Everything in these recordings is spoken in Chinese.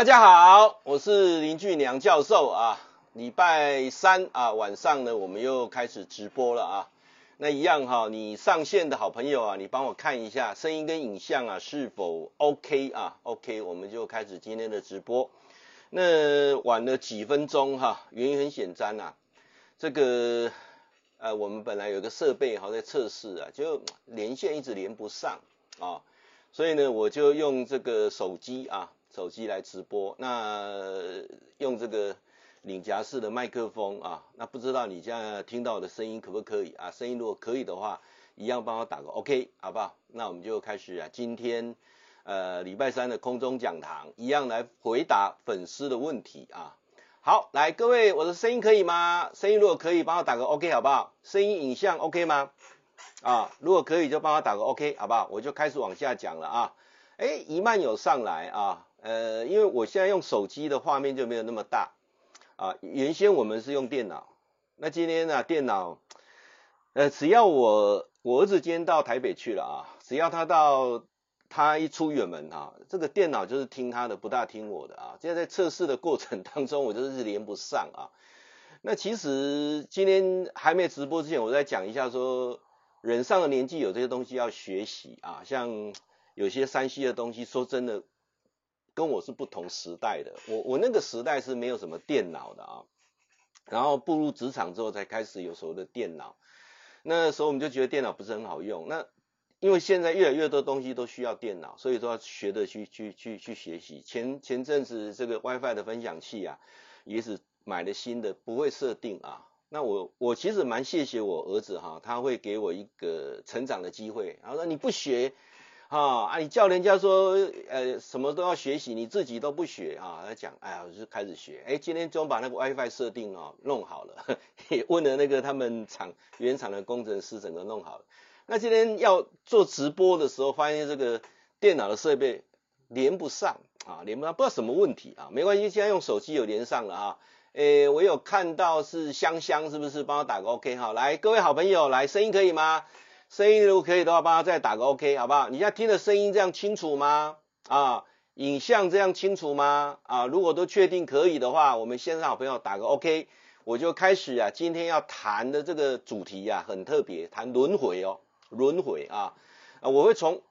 大家好，我是林俊良教授啊。礼拜三啊晚上呢，我们又开始直播了啊。那一样哈，你上线的好朋友啊，你帮我看一下声音跟影像啊是否 OK 啊？OK，我们就开始今天的直播。那晚了几分钟哈，原因很简单呐，这个呃我们本来有个设备哈在测试啊，就连线一直连不上啊，所以呢我就用这个手机啊。手机来直播，那用这个领夹式的麦克风啊，那不知道你现在听到的声音可不可以啊？声音如果可以的话，一样帮我打个 OK，好不好？那我们就开始啊，今天呃礼拜三的空中讲堂，一样来回答粉丝的问题啊。好，来各位，我的声音可以吗？声音如果可以，帮我打个 OK，好不好？声音影像 OK 吗？啊，如果可以就帮我打个 OK，好不好？我就开始往下讲了啊。哎，一曼有上来啊。呃，因为我现在用手机的画面就没有那么大啊。原先我们是用电脑，那今天呢、啊，电脑，呃，只要我我儿子今天到台北去了啊，只要他到他一出远门啊，这个电脑就是听他的，不大听我的啊。现在在测试的过程 当中，我就是连不上啊。那其实今天还没直播之前，我再讲一下说，人上了年纪有这些东西要学习啊，像有些山西的东西，说真的。跟我是不同时代的，我我那个时代是没有什么电脑的啊，然后步入职场之后才开始有所谓的电脑，那时候我们就觉得电脑不是很好用，那因为现在越来越多东西都需要电脑，所以说要学着去去去去学习。前前阵子这个 WiFi 的分享器啊，也是买了新的，不会设定啊。那我我其实蛮谢谢我儿子哈，他会给我一个成长的机会，然后说你不学。啊啊！你叫人家说，呃，什么都要学习，你自己都不学啊？他讲，哎呀，我就开始学。哎，今天终于把那个 WiFi 设定啊弄好了，也问了那个他们厂原厂的工程师，整个弄好了。那今天要做直播的时候，发现这个电脑的设备连不上啊，连不上，不知道什么问题啊？没关系，现在用手机有连上了啊。诶，我有看到是香香，是不是？帮我打个 OK 哈。来，各位好朋友，来，声音可以吗？声音如果可以的话，帮他再打个 OK，好不好？你现在听的声音这样清楚吗？啊，影像这样清楚吗？啊，如果都确定可以的话，我们线上好朋友打个 OK，我就开始啊，今天要谈的这个主题呀、很特别，谈轮回哦，轮回啊，啊，我会从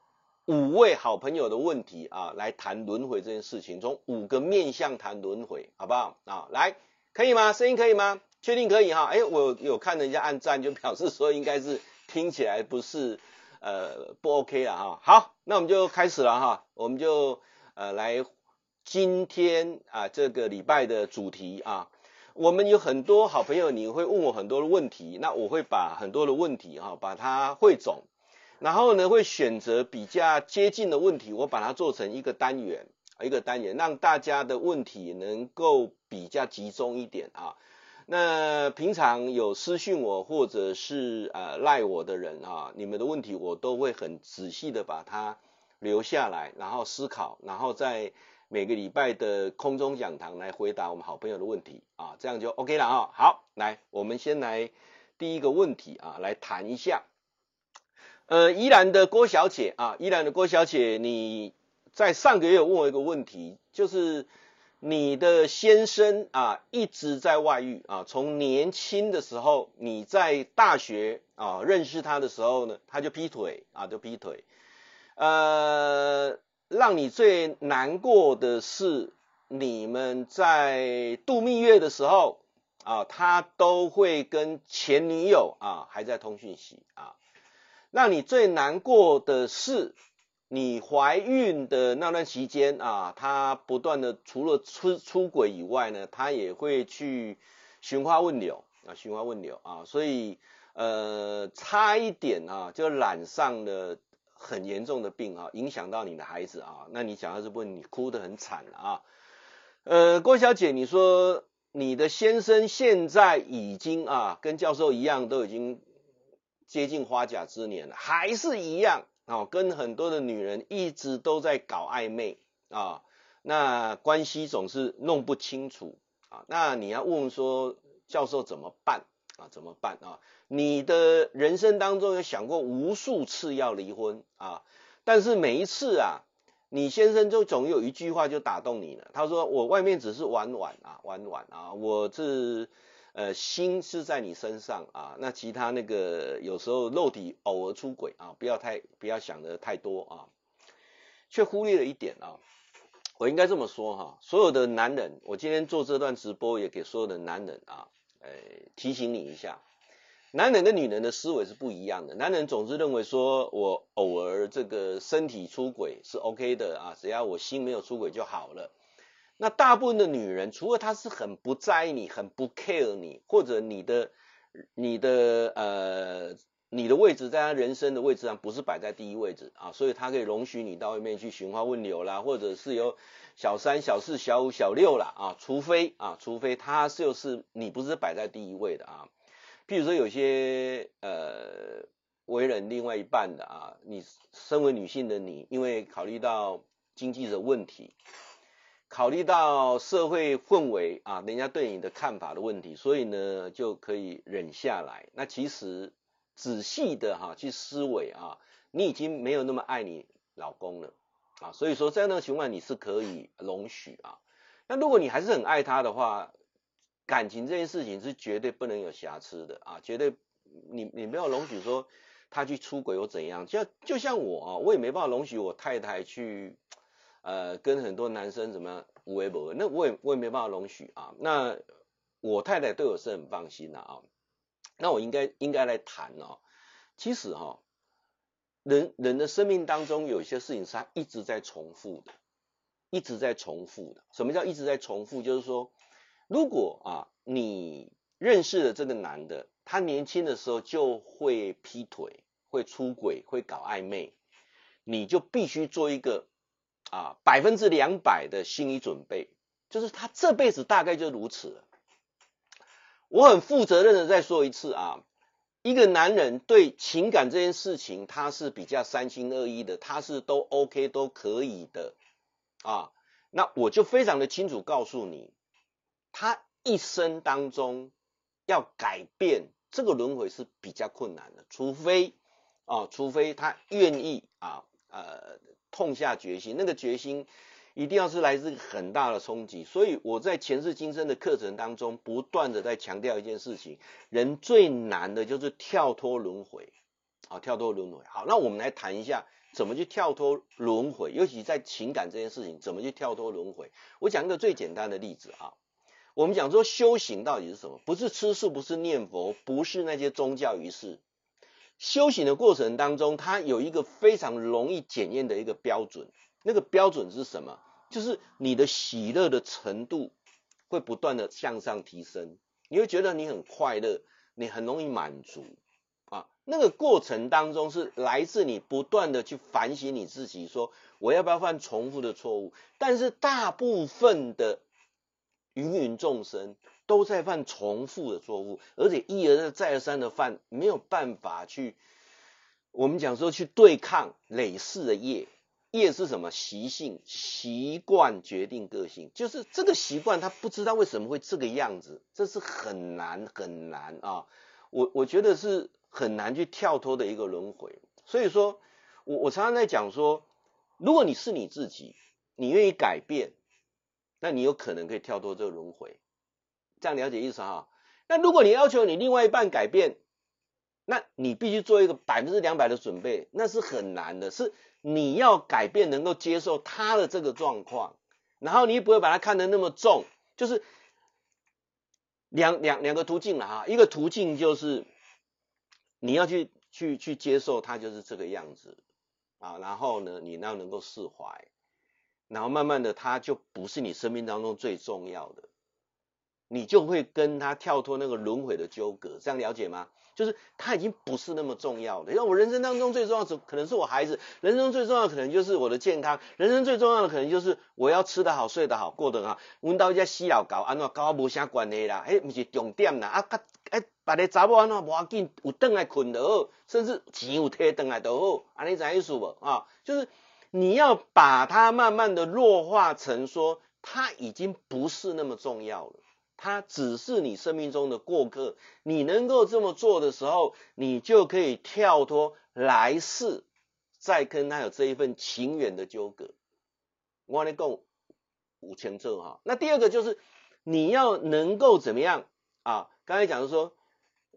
五位好朋友的问题啊来谈轮回这件事情，从五个面向谈轮回，好不好？啊，来，可以吗？声音可以吗？确定可以哈？哎，我有看人家按赞，就表示说应该是。听起来不是呃不 OK 了哈，好，那我们就开始了哈，我们就呃来今天啊这个礼拜的主题啊，我们有很多好朋友，你会问我很多的问题，那我会把很多的问题哈把它汇总，然后呢会选择比较接近的问题，我把它做成一个单元，一个单元，让大家的问题能够比较集中一点啊。那平常有私讯我或者是呃赖我的人啊，你们的问题我都会很仔细的把它留下来，然后思考，然后在每个礼拜的空中讲堂来回答我们好朋友的问题啊，这样就 OK 了啊。好，来，我们先来第一个问题啊，来谈一下。呃，依然的郭小姐啊，依然的郭小姐，你在上个月问我一个问题，就是。你的先生啊一直在外遇啊，从年轻的时候你在大学啊认识他的时候呢，他就劈腿啊，就劈腿。呃，让你最难过的是，你们在度蜜月的时候啊，他都会跟前女友啊还在通讯息啊。让你最难过的是。你怀孕的那段期间啊，他不断的除了出出轨以外呢，他也会去寻花问柳啊，寻花问柳啊，所以呃，差一点啊，就染上了很严重的病啊，影响到你的孩子啊。那你讲到这部分，你哭得很惨了啊。呃，郭小姐，你说你的先生现在已经啊，跟教授一样，都已经接近花甲之年了，还是一样。哦，跟很多的女人一直都在搞暧昧啊，那关系总是弄不清楚啊。那你要问说，教授怎么办啊？怎么办啊？你的人生当中有想过无数次要离婚啊，但是每一次啊，你先生就总有一句话就打动你了。他说：“我外面只是玩玩啊，玩玩啊，我是呃心是在你身上啊。那其他那个有时候肉体偶尔出轨啊，不要太不要想得太多啊，却忽略了一点啊。我应该这么说哈，所有的男人，我今天做这段直播也给所有的男人啊，呃，提醒你一下。”男人跟女人的思维是不一样的。男人总是认为说，我偶尔这个身体出轨是 OK 的啊，只要我心没有出轨就好了。那大部分的女人，除了她是很不在意你、很不 care 你，或者你的、你的呃、你的位置在她人生的位置上不是摆在第一位置啊，所以她可以容许你到外面去寻花问柳啦，或者是有小三、小四、小五、小六啦啊，除非啊，除非她就是你不是摆在第一位的啊。譬如说，有些呃为人另外一半的啊，你身为女性的你，因为考虑到经济的问题，考虑到社会氛围啊，人家对你的看法的问题，所以呢就可以忍下来。那其实仔细的哈、去思维啊，你已经没有那么爱你老公了啊，所以说在那个情况你是可以容许啊。那如果你还是很爱他的话，感情这件事情是绝对不能有瑕疵的啊，绝对你你没有容许说他去出轨或怎样，就就像我啊，我也没办法容许我太太去呃跟很多男生怎么样无微不微，那我也我也没办法容许啊。那我太太对我是很放心的啊，那我应该应该来谈哦。其实哈，人人的生命当中有些事情是他一直在重复的，一直在重复的。什么叫一直在重复？就是说。如果啊，你认识了这个男的，他年轻的时候就会劈腿、会出轨、会搞暧昧，你就必须做一个啊百分之两百的心理准备，就是他这辈子大概就如此了。我很负责任的再说一次啊，一个男人对情感这件事情，他是比较三心二意的，他是都 OK 都可以的啊，那我就非常的清楚告诉你。他一生当中要改变这个轮回是比较困难的，除非啊，除非他愿意啊，呃，痛下决心，那个决心一定要是来自很大的冲击。所以我在前世今生的课程当中，不断的在强调一件事情：人最难的就是跳脱轮回啊，跳脱轮回。好，那我们来谈一下怎么去跳脱轮回，尤其在情感这件事情，怎么去跳脱轮回。我讲一个最简单的例子啊。我们讲说修行到底是什么？不是吃素，不是念佛，不是那些宗教仪式。修行的过程当中，它有一个非常容易检验的一个标准。那个标准是什么？就是你的喜乐的程度会不断的向上提升，你会觉得你很快乐，你很容易满足啊。那个过程当中是来自你不断的去反省你自己，说我要不要犯重复的错误？但是大部分的。芸芸众生都在犯重复的错误，而且一而再、再而三的犯，没有办法去，我们讲说去对抗累世的业。业是什么？习性、习惯决定个性，就是这个习惯，他不知道为什么会这个样子，这是很难很难啊！我我觉得是很难去跳脱的一个轮回。所以说，我我常常在讲说，如果你是你自己，你愿意改变。那你有可能可以跳脱这个轮回，这样了解意思哈？那如果你要求你另外一半改变，那你必须做一个百分之两百的准备，那是很难的。是你要改变，能够接受他的这个状况，然后你不会把他看得那么重，就是两两两个途径了哈。一个途径就是你要去去去接受他就是这个样子啊，然后呢，你要能够释怀。然后慢慢的，他就不是你生命当中最重要的，你就会跟他跳脱那个轮回的纠葛，这样了解吗？就是他已经不是那么重要的。因为我人生当中最重要的可能是我孩子，人生最重要的可能就是我的健康，人生最重要的可能就是我要吃得好、睡得好、过得好。闻到一家洗脑搞，安怎搞无啥关系啦？哎，不是重点啦。啊，哎，别的查某安怎无要紧，有顿来困就好，甚至钱有摕顿来都好。安尼知意思无？啊，就是。你要把它慢慢的弱化成说，它已经不是那么重要了，他只是你生命中的过客。你能够这么做的时候，你就可以跳脱来世再跟他有这一份情缘的纠葛。我跟你讲五千兆哈。那第二个就是你要能够怎么样啊？刚才讲的说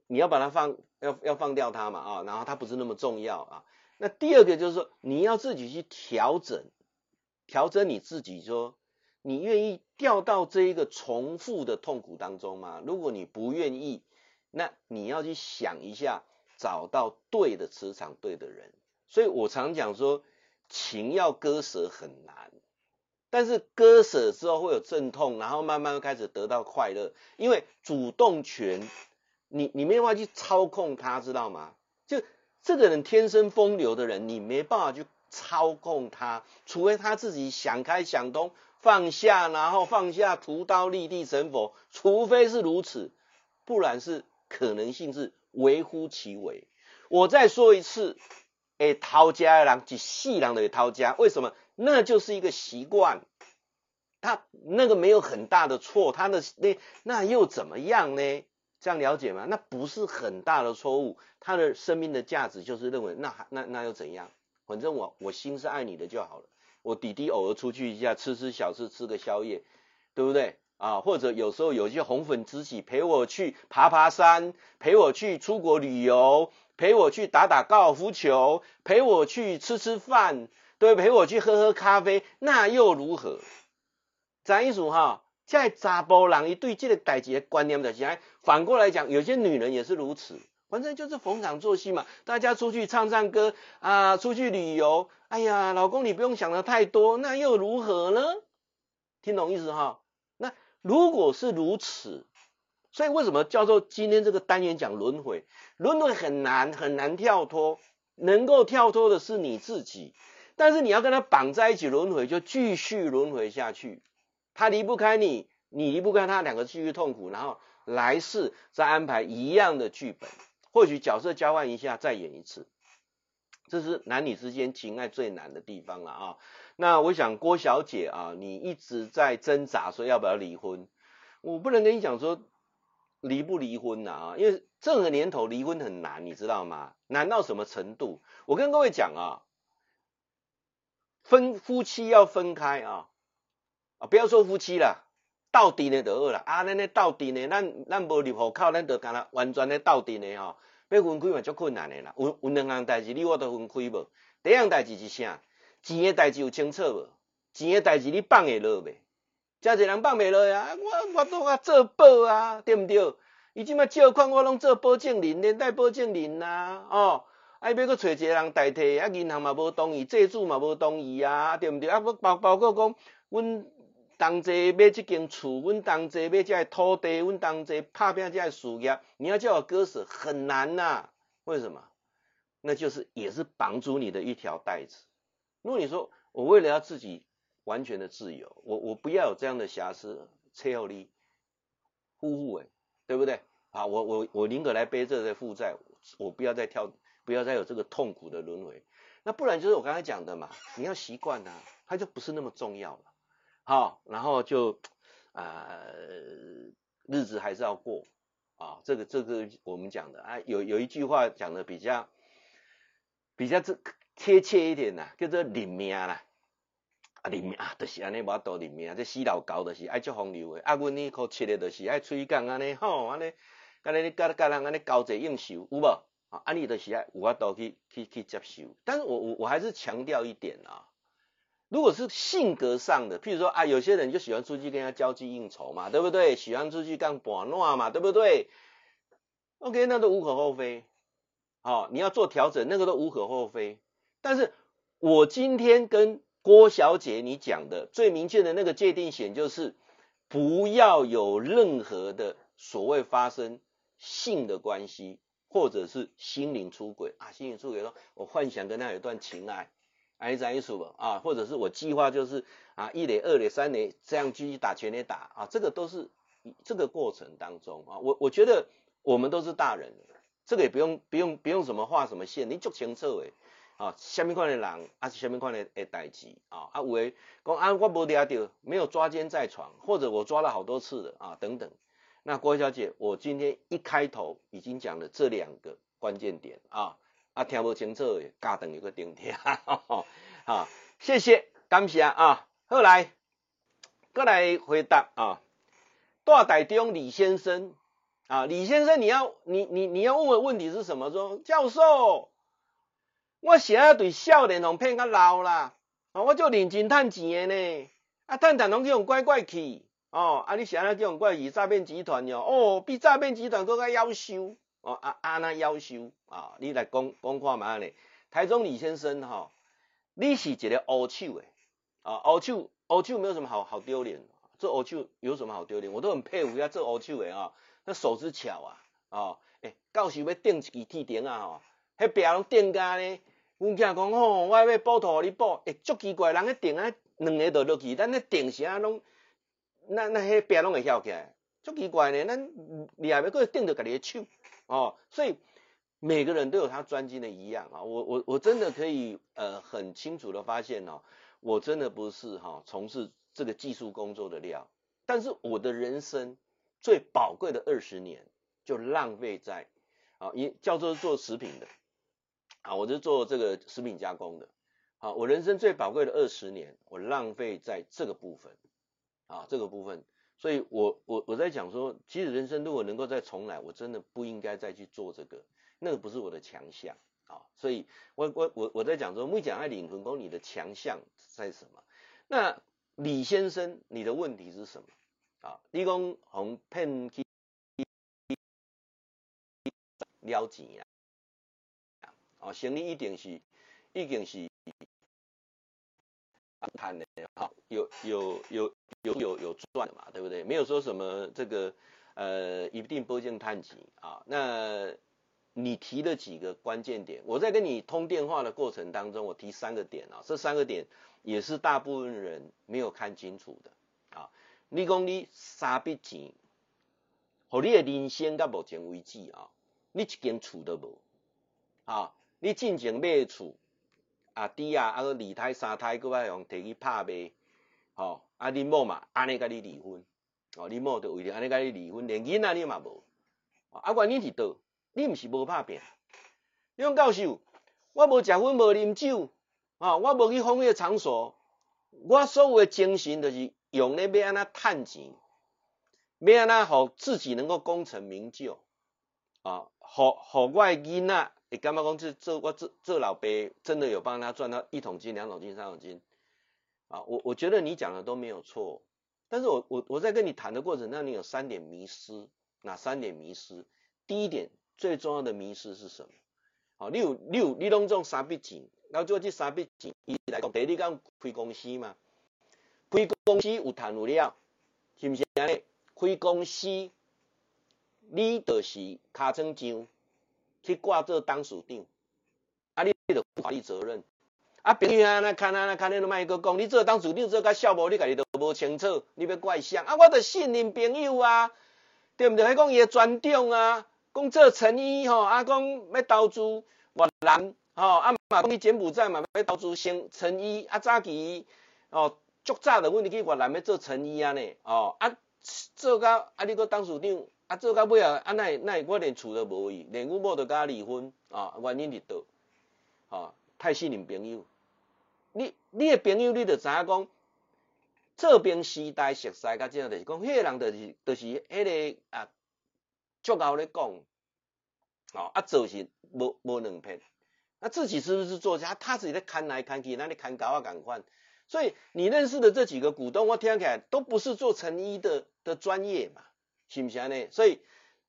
你要把它放，要要放掉它嘛啊，然后它不是那么重要啊。那第二个就是说你要自己去调整，调整你自己说。你愿意掉到这一个重复的痛苦当中吗？如果你不愿意，那你要去想一下，找到对的磁场、对的人。所以我常讲说，情要割舍很难，但是割舍之后会有阵痛，然后慢慢开始得到快乐。因为主动权，你你没有办法去操控他，知道吗？就这个人天生风流的人，你没办法去操控他，除非他自己想开想通。放下，然后放下屠刀立地成佛，除非是如此，不然是可能性是微乎其微。我再说一次，哎，逃家的人，即细人的逃家，为什么？那就是一个习惯，他那个没有很大的错，他的那那又怎么样呢？这样了解吗？那不是很大的错误，他的生命的价值就是认为，那那那又怎样？反正我我心是爱你的就好了。我弟弟偶尔出去一下，吃吃小吃，吃个宵夜，对不对啊？或者有时候有些红粉知己陪我去爬爬山，陪我去出国旅游，陪我去打打高尔夫球，陪我去吃吃饭，对，陪我去喝喝咖啡，那又如何？咱意思哈，在查甫人一对这个代志的观念的起来，反过来讲，有些女人也是如此。反正就是逢场作戏嘛，大家出去唱唱歌啊，出去旅游。哎呀，老公你不用想的太多，那又如何呢？听懂意思哈？那如果是如此，所以为什么叫做今天这个单元讲轮回？轮回很难很难跳脱，能够跳脱的是你自己，但是你要跟他绑在一起轮回，就继续轮回下去。他离不开你，你离不开他，两个继续痛苦，然后来世再安排一样的剧本。或许角色交换一下，再演一次，这是男女之间情爱最难的地方了啊。那我想郭小姐啊，你一直在挣扎说要不要离婚，我不能跟你讲说离不离婚呐啊，因为这个年头离婚很难，你知道吗？难到什么程度？我跟各位讲啊，分夫妻要分开啊啊，不要说夫妻了。斗阵的就好啦，啊，咱咧斗阵的，咱咱无入户口，咱就干那完全咧斗阵的吼，要分开嘛足困难诶啦。有有两项代志，你我都分开无。第一项代志是啥？钱诶代志有清楚无？钱诶代志你放会落未？真侪人放袂落啊！我我都啊做保啊，对毋对？伊即马借款我拢做保证人，连带保证人呐、啊，哦，啊要搁找一个人代替，啊银行嘛无同意，债主嘛无同意啊，对毋对？啊包包括讲阮。同齐买这间厝，阮同齐买这土地，阮同齐打拼这事业，你要叫我割舍很难呐、啊。为什么？那就是也是绑住你的一条带子。如果你说我为了要自己完全的自由，我我不要有这样的瑕疵，车后力呼呼哎，对不对？啊，我我我宁可来背这些负债，我不要再跳，不要再有这个痛苦的轮回。那不然就是我刚才讲的嘛，你要习惯啊，它就不是那么重要了。好，然后就啊、呃，日子还是要过啊。这个这个我们讲的啊，有有一句话讲的比较比较这贴切一点呐，叫做认命啦。啊，认命啊，就是安尼，无法度认命。这死老狗就是爱做风流的。啊，阮呢靠七的，就是爱吹讲安尼吼，安尼，安尼你甲甲人安尼交际应酬，有无？啊，安尼就是爱有法度去去去接受。但是我我我还是强调一点啊。如果是性格上的，譬如说啊，有些人就喜欢出去跟人家交际应酬嘛，对不对？喜欢出去干摆烂嘛，对不对？OK，那都无可厚非。好，你要做调整，那个都无可厚非。但是我今天跟郭小姐你讲的最明确的那个界定线，就是不要有任何的所谓发生性的关系，或者是心灵出轨啊，心灵出轨说，我幻想跟他有一段情爱。还是一组啊，或者是我计划就是啊，一垒、二垒、三垒这样继续打全垒打啊，这个都是这个过程当中啊，我我觉得我们都是大人，这个也不用不用不用什么画什么线，你就清楚诶啊，什么款的人啊，是什么款的诶代志啊，啊，有诶讲啊，我无抓到，没有抓奸在床，或者我抓了好多次的啊，等等。那郭小姐，我今天一开头已经讲了这两个关键点啊。啊，听无清楚，加等一个顶听，哈，好，谢谢，感谢啊。后来，过来回答啊，大台中李先生啊，李先生，你要你你你要问的问题是什么？说教授，我现在对少年人骗较老啦，啊，我就认真趁钱的呢，啊，赚赚拢去用怪怪去，哦，啊，你现在去用怪去诈骗集团哟，哦，比诈骗集团更加优秀，哦，啊啊那优秀啊，你来讲讲看嘛呢？台中李先生哈，你是一个乌手诶。啊，乌手，乌手没有什么好好丢脸，做乌手有什么好丢脸？我都很佩服呀，这乌手诶啊，那手之巧啊，哦，诶，到时要顶一支铁钉啊，吼，迄壁拢钉甲呢。阮囝讲吼，我要补土，互你补，诶，足奇怪，人迄钉啊，两个都落去，咱迄钉啥拢，那那迄壁拢会翘起来，足奇怪呢，咱厉害要搁钉着家己诶手，哦，所以每个人都有他专精的一样啊，我我我真的可以呃很清楚的发现哦。我真的不是哈从事这个技术工作的料，但是我的人生最宝贵的二十年就浪费在啊，也叫做做食品的啊，我就做这个食品加工的啊，我人生最宝贵的二十年我浪费在这个部分啊，这个部分，所以我我我在讲说，其实人生如果能够再重来，我真的不应该再去做这个，那个不是我的强项。啊，所以我我我我在讲说，没讲爱领魂功，你的强项在什么？那李先生，你的问题是什么？啊，你讲红骗去了钱啊？啊，生意一定是，一定是谈的，好，有有有有有有赚的嘛，对不对？没有说什么这个呃一定波见谈钱啊，那。你提的几个关键点，我在跟你通电话的过程当中，我提三个点啊，这三个点也是大部分人没有看清楚的啊。你讲你三笔钱，和你的人生到目前为止啊，你一间厝都无啊，你进前买厝啊，弟啊啊个二胎三胎，搁要用提去拍卖，吼啊，你某嘛安尼甲你离婚，哦，你某就为了安尼甲你离婚，连囡仔你嘛无，啊，原因是倒？你毋是无拍拼，你讲教授，我无食薰无啉酒，啊，我无去风月场所，我所有诶精神就是用咧要安怎趁钱，要安怎互自己能够功成名就，啊，互互我诶囡仔你感觉讲这这我这这老伯真的有帮他赚到一桶金、两桶金、三桶金，啊，我我觉得你讲的都没有错，但是我我我在跟你谈的过程当中，你有三点迷失，哪三点迷失？第一点。最重要的迷失是什么？好，你有你有你拢种三笔钱，然后做这三笔钱，伊来讲，第一你讲开公司嘛，开公司有谈有了，是不是安尼？开公司，你就是尻川酱去挂做董事长，啊，你就负法律责任。啊，朋友啊，那看啊，那看你都卖个讲，你做董事长做甲小无，你家己都无清楚，你要怪谁？啊，我得信任朋友啊，对不对？还讲伊个尊重啊。讲做生意吼，啊讲要投资越南吼，啊嘛讲去柬埔寨嘛要投资成成衣，啊早期哦足早的阮去越南要做成衣啊呢，哦啊做到啊你搁董事长，啊做到尾啊啊那那我连厝都无去，连阮某都甲离婚啊，原因伫倒，哦太信任朋友，你你的朋友你着知影讲，这边时代熟悉甲这样就是讲，迄个人就是就是迄个啊。足够咧讲，哦啊，做是无无两片，那自己是不是作家？他自己在看来看去，那里看高啊，赶快。所以你认识的这几个股东，我听起来都不是做成衣的的专业嘛，是不是？呢？所以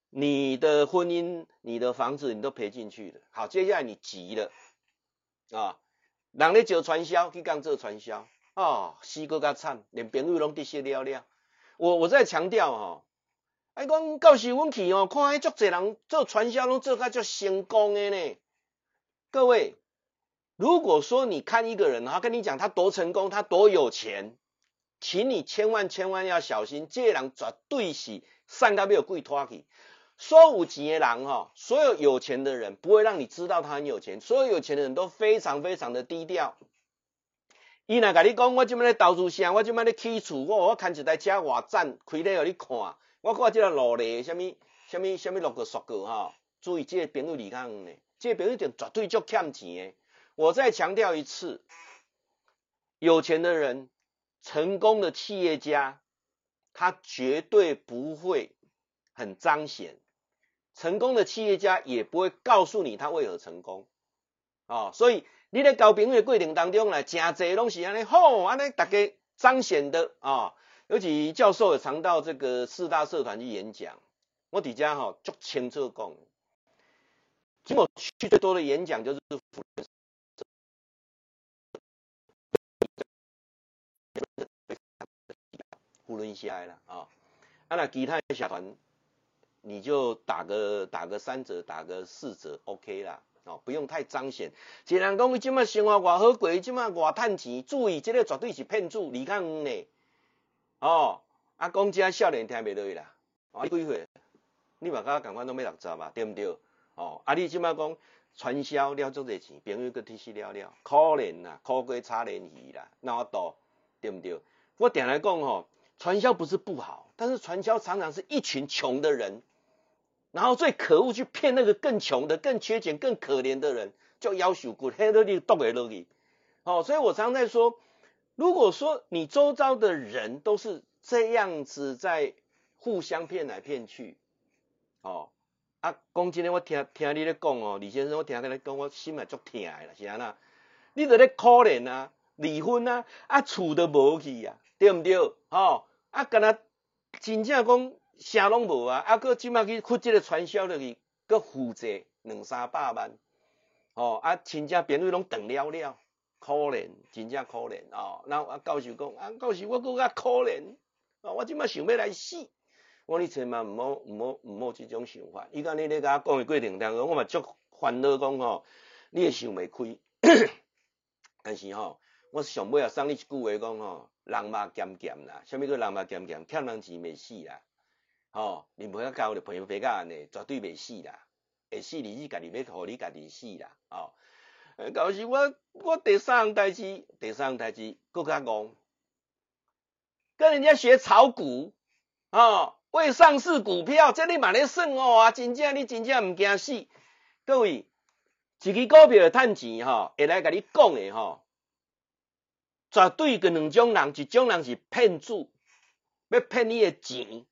你的婚姻、你的房子，你都赔进去了。好，接下来你急了啊，人咧做传销，去讲做传销，哦，死个较惨，连朋友拢得失了了。我我在强调哈。哎，讲到时阮去哦，看迄足侪人做传销拢做甲足成功的呢。各位，如果说你看一个人，他跟你讲他多成功，他多有钱，请你千万千万要小心，这人绝对是？善到没有贵拖去。说有钱的人哈，所有有钱的人不会让你知道他很有钱，所有有钱的人都非常非常的低调。伊若甲你讲，我今麦咧投资啥，我今麦咧起厝，我我牵一台车偌赞，开咧互你看。我看即个路咧，什么什么什么六个、十个哈，注意这个朋友离开呢，这个朋友就绝对就欠钱的。我再强调一次，有钱的人成功的企业家，他绝对不会很彰显。成功的企业家也不会告诉你他为何成功。哦，所以你在交朋友的过程当中呢，真侪拢是安尼好，安尼大家彰显的啊、尤其教授也常到这个四大社团去演讲，我底下哈足清楚讲，经过去最多的演讲就是福伦西来啦啊，啊那其他的社团你就打个打个三折，打个四折，OK 啦，哦不用太彰显。既然讲伊即马生活偌好过，即马偌趁钱，注意这个绝对是骗子，离开呢。哦，啊，讲这少年听袂落去啦，啊，你几岁？你嘛甲我共款拢要六十嘛，对毋对？哦，啊，你即马讲传销了足侪钱，朋友阁提死了了，可怜呐，苦瓜炒鲶鱼啦，那我多，对毋对？我定来讲吼，传销不是不好，但是传销常常是一群穷的人，然后最可恶去骗那个更穷的、更缺钱、更可怜的人，就夭寿骨，迄个你剁会落去。哦，所以我常常在说。如果说你周遭的人都是这样子在互相骗来骗去，哦，啊，讲真的，我听听你咧讲哦，李先生，我听你咧讲，我心也足疼的啦，是安那？你在咧可怜啊，离婚啊，啊，厝都无去啊，对毋对？哦，啊，干那真正讲啥拢无啊，啊，搁即马去开这个传销落去，搁负债两三百万，哦，啊，亲戚朋友拢断了了。可怜，真正可怜哦。然后啊，教授讲，啊，教授我更加可怜，啊，我即马想要来死。我你千万唔好唔好唔好这种想法。伊讲你咧甲我讲的过程当中，我嘛足烦恼讲吼，你会想袂开。但是吼，我上尾也送你一句话讲吼，人嘛咸咸啦，啥物叫人嘛咸咸，欠人钱袂死啦。吼，你不要交我的朋友别个安尼，绝对袂死啦。会死你自家己要互你家己死啦。哦。到时我我第三项代志，第三项代志更加戆，跟人家学炒股哦，未上市股票，这你嘛咧算哦啊，真正你真正毋惊死。各位，一支股票趁钱吼，会来甲你讲的吼，绝对个两种人，一种人是骗子，要骗你的钱，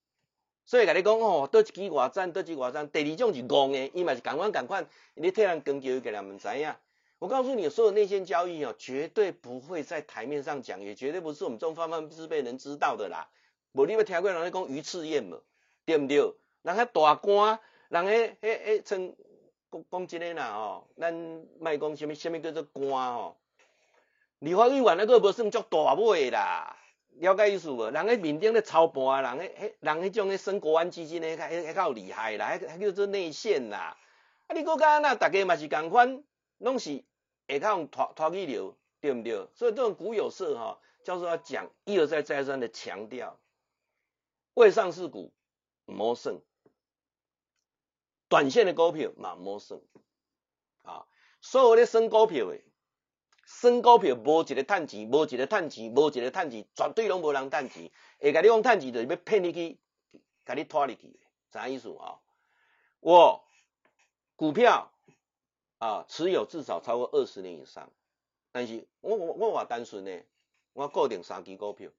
所以甲你讲哦，倒一支偌赞，倒一支偌赞。第二种是戆的，伊嘛是共款共款，你替人讲叫伊个人毋知影。我告诉你，所有内线交易啊，绝对不会在台面上讲，也绝对不是我们这种泛泛之辈能知道的啦。无你要听过人家讲鱼翅宴无，对不对？人家大官，人家迄迄称讲讲真的啦哦，咱卖讲什么什么叫做官哦，立法委员那个无算足大尾啦，了解意思无？人家面顶咧操盘，人家迄人迄种咧升国安基金咧，迄、迄较厉害啦，迄、迄叫做内线啦。啊，你讲干那大家嘛是共款，拢是。下较用拖拖去流，对不对？所以这种股有色哈，教授要讲一而再再三的强调，未上市股莫算，短线的股票嘛莫算，啊，所有的升股票的，升股票无一个趁钱，无一个趁钱，无一个趁钱，绝对拢无人趁钱。会甲你讲趁钱，就是要骗你去，甲你拖入去，啥意思啊？我股票。啊，持有至少超过二十年以上，但是我我我话单纯呢，我固定三支股票，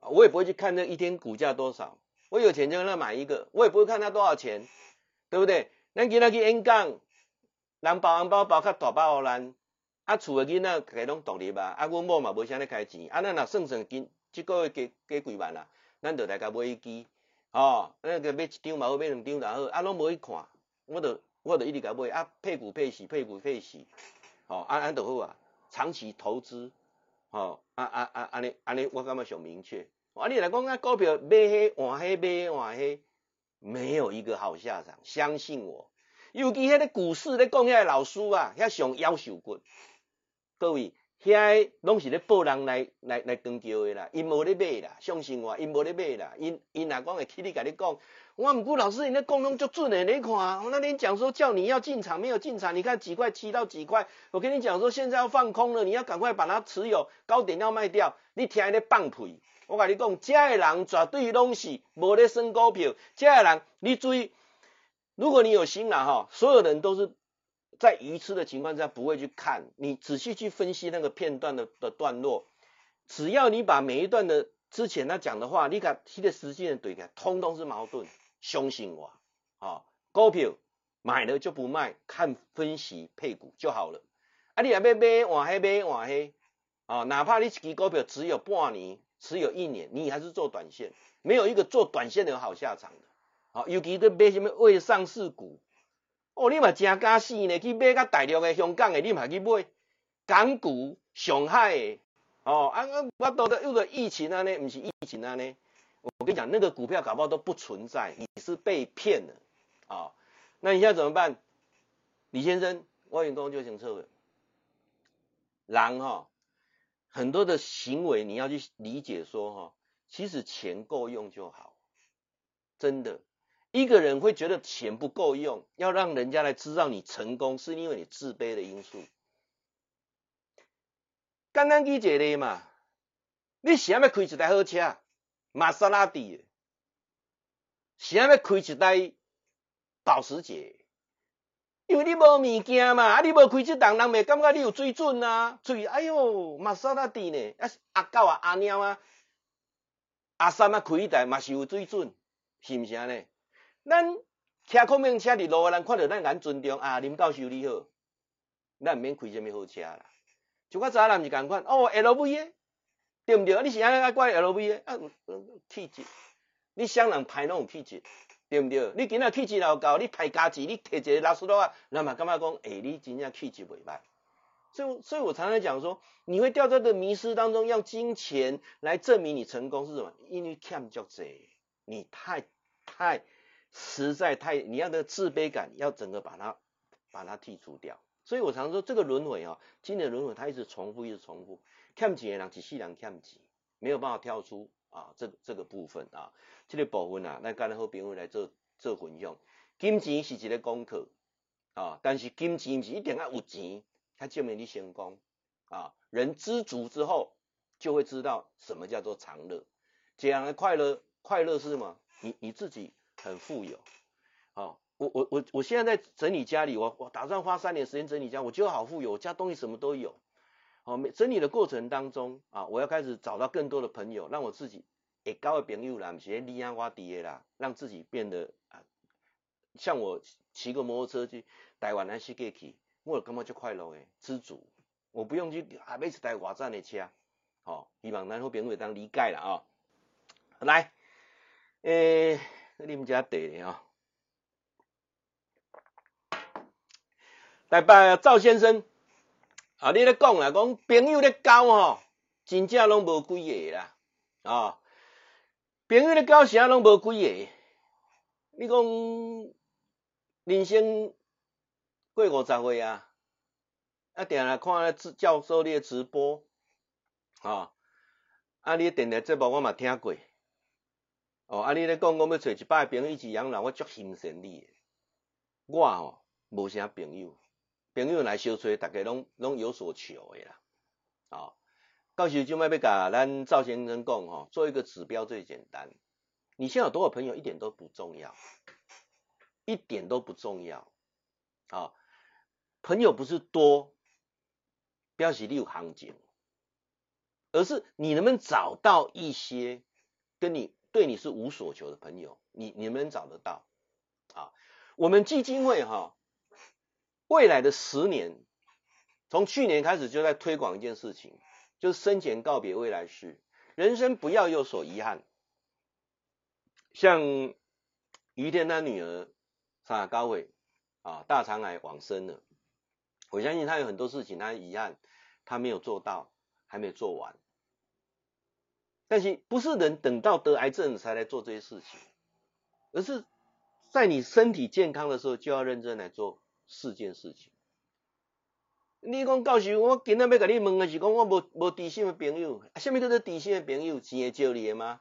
我也不会去看那一天股价多少，我有钱就让他买一个，我也不会看他多少钱，对不对？咱今仔去演讲，人包红包包较大包咱，啊厝的囡仔家拢独立啊，啊阮某嘛无啥咧开钱，啊咱若算算今这个月加加几万啦，咱就来甲买一支，哦，那个买一张嘛好，买两张就好，啊拢无去看，我就。我着一直甲买啊，配股配息，配股配息，吼、哦，安安都好啊，长期投资，吼、哦，啊啊啊安尼安尼，我感觉上明确。啊，你来讲啊，股票买黑换黑买换黑，没有一个好下场，相信我。尤其迄个股市咧讲，遐个老师啊，遐上夭寿骨，各位。遐拢是咧报人来来来跟叫的啦，因无咧买啦，相信我，因无咧买啦，因因若讲会起你甲你讲，我毋过老师，你咧讲拢足准的，你看，我那天讲说叫你要进场，没有进场，你看几块七到几块，我跟你讲说现在要放空了，你要赶快把它持有，高点要卖掉，你听伊咧放屁，我甲你讲，遮个人绝对拢是无咧算股票，遮个人你注意，如果你有心啦吼，所有人都是。在愚痴的情况下不会去看，你仔细去分析那个片段的的段落，只要你把每一段的之前他讲的话，你看他的实际的对开，通通是矛盾。相信我，啊，股票买了就不卖，看分析配股就好了。啊，你也要买换黑买换黑，啊，哪怕你一支股票只有半年，只有一年，你还是做短线，没有一个做短线的有好下场的。好，尤其是买什么未上市股，哦，你嘛真敢死呢，去买甲大陆的、香港的，你嘛去买港股、上海的，哦，啊啊，我都的有个疫情啊呢，不是疫情啊呢，我跟你讲，那个股票搞不好都不存在，你是被骗的，啊、哦，那你现在怎么办？李先生，我员工就行撤回，然后很多的行为你要去理解说哈，其实钱够用就好，真的。一个人会觉得钱不够用，要让人家来知道你成功，是因为你自卑的因素。简单理解的嘛，你想要开一台好车，玛莎拉蒂，想要开一台保时捷，因为你无物件嘛，啊，你无开这档，人袂感觉你有水准啊，所以哎哟，玛莎拉蒂呢，啊阿狗啊阿猫啊，阿三啊开一台嘛是有水准，是不是啊呢？咱骑空面车伫路诶人看到咱敢尊重啊，林教授你好，咱毋免开什么好车啦。就我早人毋是共款，哦，L V 诶，对毋对？啊，你是安尼怪 L V 诶啊？气质，你双人歹拢有气质，对毋对？你今仔气质老够，你歹家己，你摕一个拉斯洛啊，人嘛感觉讲，诶、欸，你真正气质袂歹。所以，所以我常常讲说，你会掉在这个迷失当中，用金钱来证明你成功是什么？因为欠足济，你太太。实在太，你要的自卑感要整个把它把它剔除掉。所以我常说这个轮回啊，今年轮回它一直重复，一直重复。欠钱的人一世人欠钱，没有办法跳出啊，这这个部分啊，这个部分啊，那刚才好朋友来做做分享。金钱是一个功课啊，但是金钱不是一定要有钱，它证明你成功啊。人知足之后，就会知道什么叫做长乐。这样的快乐，快乐是什么？你你自己。很富有，哦，我我我我现在在整理家里，我我打算花三年时间整理家，我觉得好富有，我家东西什么都有，哦，整理的过程当中啊，我要开始找到更多的朋友，让我自己也交的朋友啦，不是你啊我的啦，让自己变得啊，像我骑个摩托车去台湾那世界去，我感觉就快乐诶，知足，我不用去还没台外站的车，好、哦，希望咱好朋友当理解了啊、哦，来，诶、欸。你们家得的啊！来拜赵先生啊！你咧讲啦，讲朋友咧交吼，真正拢无几个啦啊！朋友咧交啥拢无几个。你讲人生过五十岁啊，啊，定来看咧教授你的直播啊，啊，你电台节目我嘛听过。哦，啊！你咧讲讲要找一百个朋友一起养老，我足欣赏你。我哦，无啥朋友，朋友来相处，大家拢拢有所求的啦。哦，到时就卖要甲咱赵先生讲吼，做一个指标最简单。你现在有多少朋友一点都不重要，一点都不重要。啊、哦，朋友不是多，表示你有行情，而是你能不能找到一些跟你。对你是无所求的朋友，你你们找得到啊？我们基金会哈，未来的十年，从去年开始就在推广一件事情，就是生前告别未来式，人生不要有所遗憾。像于天他女儿沙高伟啊，大肠癌往生了，我相信他有很多事情他遗憾，他没有做到，还没做完。但是不是人等到得癌症才来做这些事情，而是在你身体健康的时候就要认真来做四件事情。你讲教授，我今仔要跟你问的是讲我无无知心的朋友，什么叫做知心的朋友？钱会借你的吗？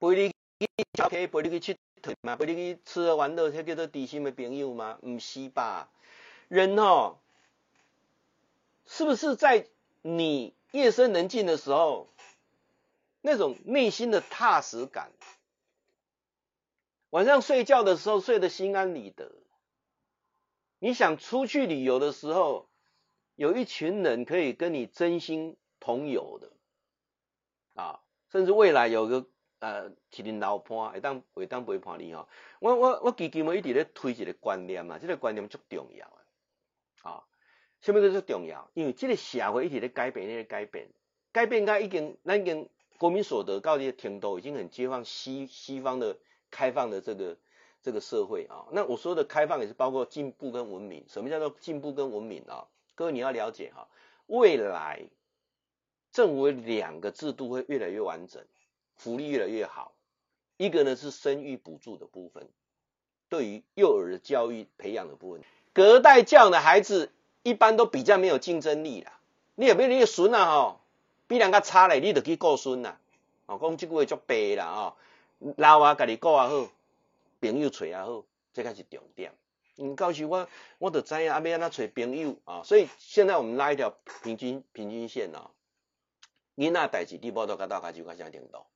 陪你去交客，陪你去佚佗嘛，陪你去吃喝玩乐，才叫做知心的朋友吗？不是吧？人哦，是不是在你夜深人静的时候？那种内心的踏实感，晚上睡觉的时候睡得心安理得。你想出去旅游的时候，有一群人可以跟你真心同游的，啊，甚至未来有个呃，一定老伴会当会当陪伴你哦。我我我基金会一直咧推一个观念嘛，这个观念足重要啊啊。什么叫做重要？因为这个社会一直咧改变，咧改变，改变它已经，咱已经国民所得高的程度已经很接近西西方的开放的这个这个社会啊。那我说的开放也是包括进步跟文明。什么叫做进步跟文明啊？各位你要了解哈，未来政府两个制度会越来越完整，福利越来越好。一个呢是生育补助的部分，对于幼儿的教育培养的部分，隔代教养的孩子。一般都比较没有竞争力啦。你有没有你个孙啊？吼，比人家差嘞，你就去顾孙啦。哦，讲即句话足白啦。哦，老啊，家己顾也好，朋友找也好，这才是重点。嗯，到时我我就知影啊，要安怎找朋友啊。所以现在我们拉一条平均平均线啊。囡仔代志你无都甲大家就较啥程度？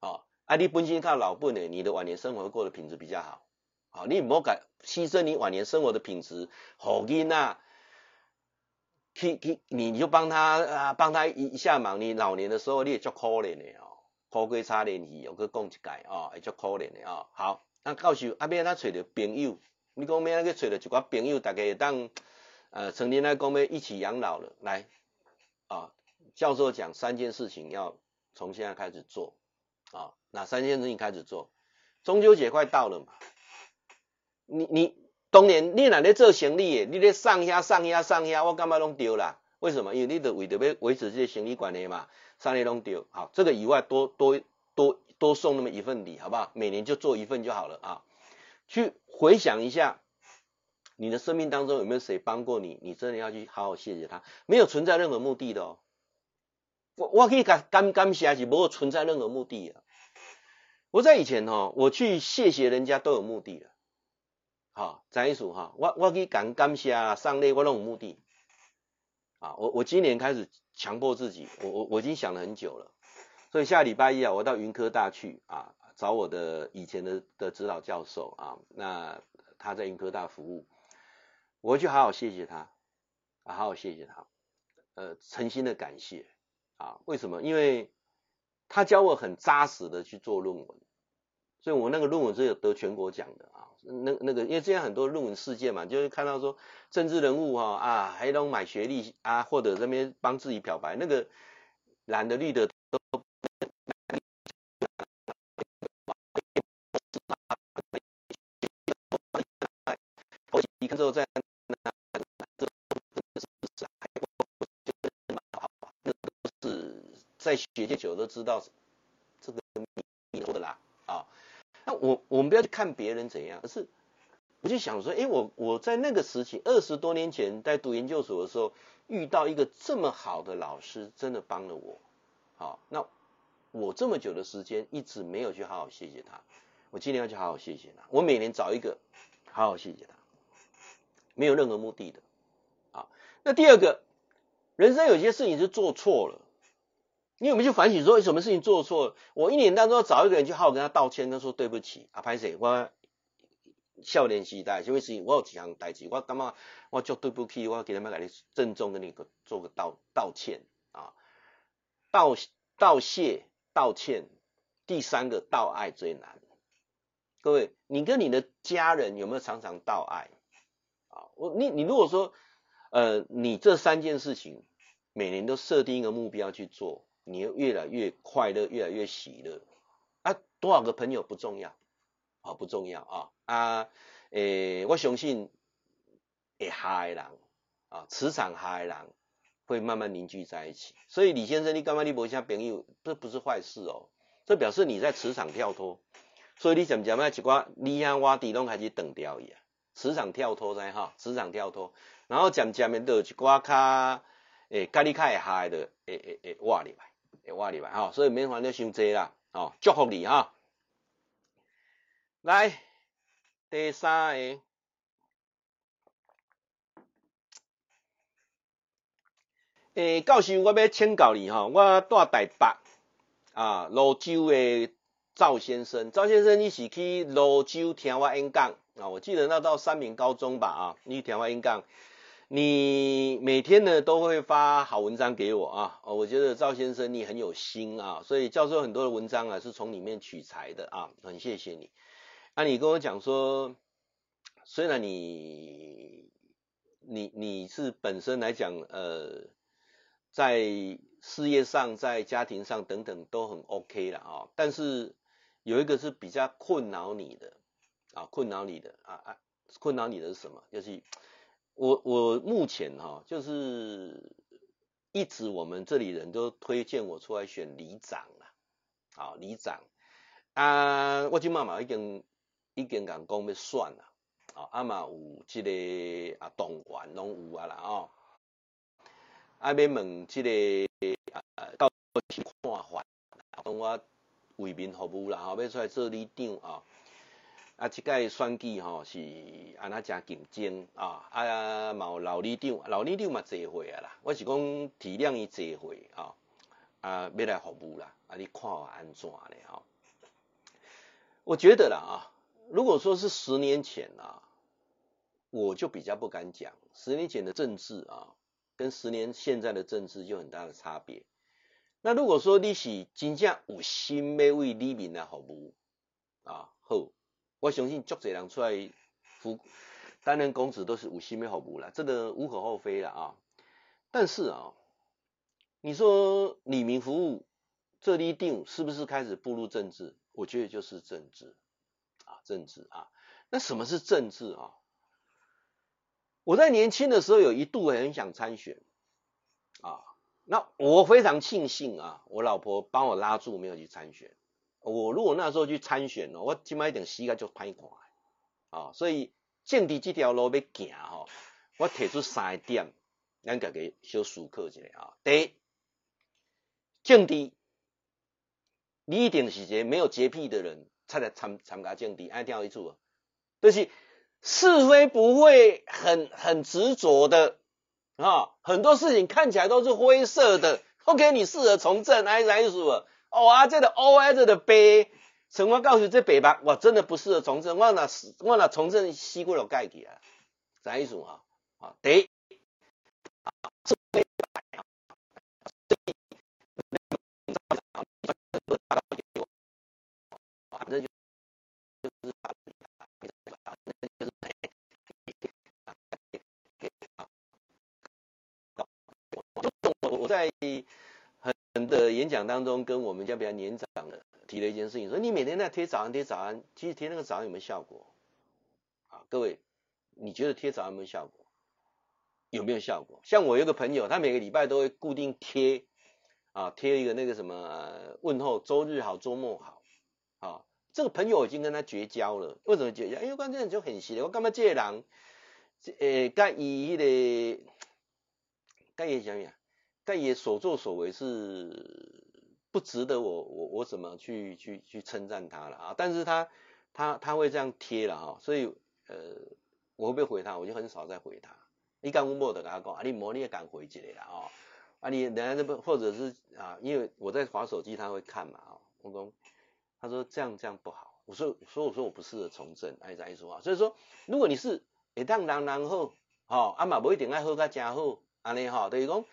哦，啊，你本身较老本的，你的晚年生活过的品质比较好。好，你唔好改牺牲你晚年生活的品质，好囡仔。去去，你就帮他啊，帮他一一下忙。你老年的时候，你也足可怜的哦，苦瓜茶连戏，我去讲一解哦，也足可怜的哦。好，那到时阿边他找着朋友，你讲咩？那个找着一寡朋友，大家当呃，成年来讲要一起养老了。来啊，教授讲三件事情要从现在开始做啊，哪三件事情开始做？中秋节快到了嘛，你你。当年你若咧做生意，你咧上遐上遐上遐，我感觉拢对啦。为什么？因为你得为着要维持这些生意关系嘛，上咧拢对。好，这个以外多多多多送那么一份礼，好不好？每年就做一份就好了啊。去回想一下，你的生命当中有没有谁帮过你？你真的要去好好谢谢他，没有存在任何目的的哦。我我可以感感感谢是没有存在任何目的的。我在以前哦，我去谢谢人家都有目的的。好，再一组哈，我我去感感谢上帝，我都有目的。啊，我我今年开始强迫自己，我我我已经想了很久了，所以下礼拜一啊，我到云科大去啊，找我的以前的的指导教授啊，那他在云科大服务，我去好好谢谢他，啊，好好谢谢他，呃，诚心的感谢啊，为什么？因为他教我很扎实的去做论文，所以我那个论文是有得全国奖的啊。那那个，因为这样很多论文事件嘛，就是看到说政治人物哈啊，还能买学历啊，或者这边帮自己漂白，那个蓝的绿的都，你看之后在那这是那都是在学界久都知道这个秘密的啦。那我我们不要去看别人怎样，而是我就想说，哎，我我在那个时期二十多年前在读研究所的时候，遇到一个这么好的老师，真的帮了我。好，那我这么久的时间一直没有去好好谢谢他，我今年要去好好谢谢他。我每年找一个好好谢谢他，没有任何目的的。好，那第二个，人生有些事情是做错了。你有没有去反省说，什么事情做错？我一年当中要找一个人去好好跟他道歉，跟他说对不起啊，歹势，我少年时代什么事情我有几项代志，我感觉我就对不起，我给他们来郑重跟你做个道道歉啊，道道谢道歉，第三个道爱最难。各位，你跟你的家人有没有常常道爱啊？我你你如果说呃，你这三件事情每年都设定一个目标去做。你越来越快乐，越来越喜乐啊！多少个朋友不重要，啊不重要啊啊！诶、我相信会嗨的人啊，磁场嗨的人会慢慢凝聚在一起。所以李先生，你干嘛你不交朋友？这不是坏事哦，这表示你在磁场跳脱。所以你怎么讲嘛？一寡你啊我地拢开始断掉伊啊，磁场跳脱在哈，磁场跳脱，然后渐渐的就一寡较诶，跟你较会合的，诶诶诶，活入来。挖里吧，哈，所以免烦恼伤济啦，哦，祝福你哈。来，第三个，诶、欸，教授，我要请教你哈，我住台北啊，芦洲的赵先生，赵先生，你是去泸州听我演讲啊？我记得那到三民高中吧，啊，你听我演讲，你每天呢都会发好文章给我啊，我觉得赵先生你很有心啊，所以教授很多的文章啊是从里面取材的啊，很谢谢你。啊，你跟我讲说，虽然你你你是本身来讲呃，在事业上、在家庭上等等都很 OK 了啊，但是有一个是比较困扰你的啊，困扰你的啊啊，困扰你的是什么？就是。我我目前哈、就是一直我们这里人都推荐我出来选里长啊，好里长啊，我今嘛嘛已经已经讲讲要算了，啊阿嘛有这个啊动员拢有啊啦哦，啊要问这个啊到情况还，帮我为民服务啦，后要出来做里长啊。啊，即个选举吼是安那诚竞争啊，啊嘛有老李长，老李长嘛侪岁啊啦，我是讲体谅伊侪岁啊，啊要来服务啦，啊你看我安怎咧吼？我觉得啦啊，如果说是十年前啊，我就比较不敢讲，十年前的政治啊，跟十年现在的政治就很大的差别。那如果说你是真正有心要为里民来服务啊，好。我相信足侪人出来服担任公职都是有心要服务啦，这个无可厚非啦啊。但是啊，你说李明服务这里长是不是开始步入政治？我觉得就是政治啊，政治啊。那什么是政治啊？我在年轻的时候有一度很想参选啊，那我非常庆幸啊，我老婆帮我拉住，没有去参选。我如果那时候去参选哦，我起码一点时间就歹看啊，所以政治这条路要行吼，我提出三个点，咱家己小思考一下啊。第一，政治，你一定是一个没有洁癖的人才来参参加政治，爱听好意思无？就是是非不会很很执着的啊，很多事情看起来都是灰色的。OK，你适合从政，爱听意思无？哦啊，这个 O S 的杯，什么告诉这北吧，我真的不适合从政，我那我那从政吸过了钙体啊，啥意思啊？啊，第一，我在。的演讲当中，跟我们家比较年长的提了一件事情，说你每天在贴早安贴早安，其实贴那个早安有没有效果？啊，各位，你觉得贴早安有没有效果？有没有效果？像我有个朋友，他每个礼拜都会固定贴啊，贴一个那个什么问候，周日好，周末好，啊，这个朋友已经跟他绝交了。为什么绝交？因为关键就很细的，我干嘛这人？呃，该以的，该也讲讲。但也所作所为是不值得我我我怎么去去去称赞他了啊？但是他他他会这样贴了哈，所以呃我会不会回他？我就很少再回他。你敢问我的跟他讲啊？你模你也敢回之类的啊？啊你人家这不或者是啊？因为我在划手机，他会看嘛啊？我说他说这样这样不好。我说所以我说我不适合从政，爱咋意思话？所以说如果你是会当人人好，哈啊嘛不一定爱好甲真好，安尼哈，等于讲。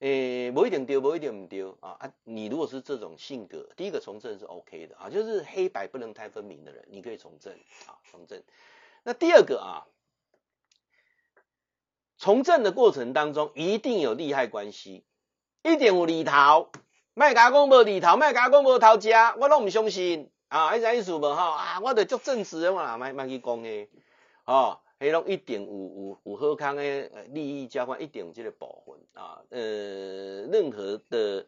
诶，不一定丢，不一定唔丢啊啊！你如果是这种性格，第一个从政是 OK 的啊，就是黑白不能太分明的人，你可以从政啊，从政。那第二个啊，从政的过程当中一定有利害关系，一定有利头，卖甲讲无利头，卖甲讲无头家，我拢唔相信啊！还是意思无哈啊？我得做正直的嘛，卖卖去讲诶，哦。黑龙一定有有有好康的利益交换，一定有这个部分啊。呃，任何的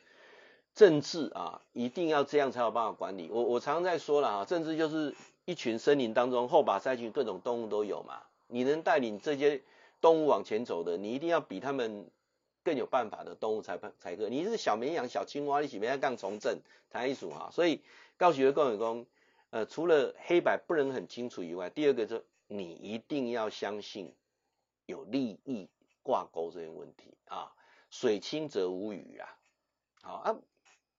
政治啊，一定要这样才有办法管理。我我常常在说了啊，政治就是一群森林当中后把塞群各种动物都有嘛。你能带领这些动物往前走的，你一定要比他们更有办法的动物才才可。你是小绵羊、小青蛙，你起码要干从政才一组哈。所以告诉各位公，呃，除了黑白不能很清楚以外，第二个就。你一定要相信有利益挂钩这些问题啊，水清则无鱼啊，好啊，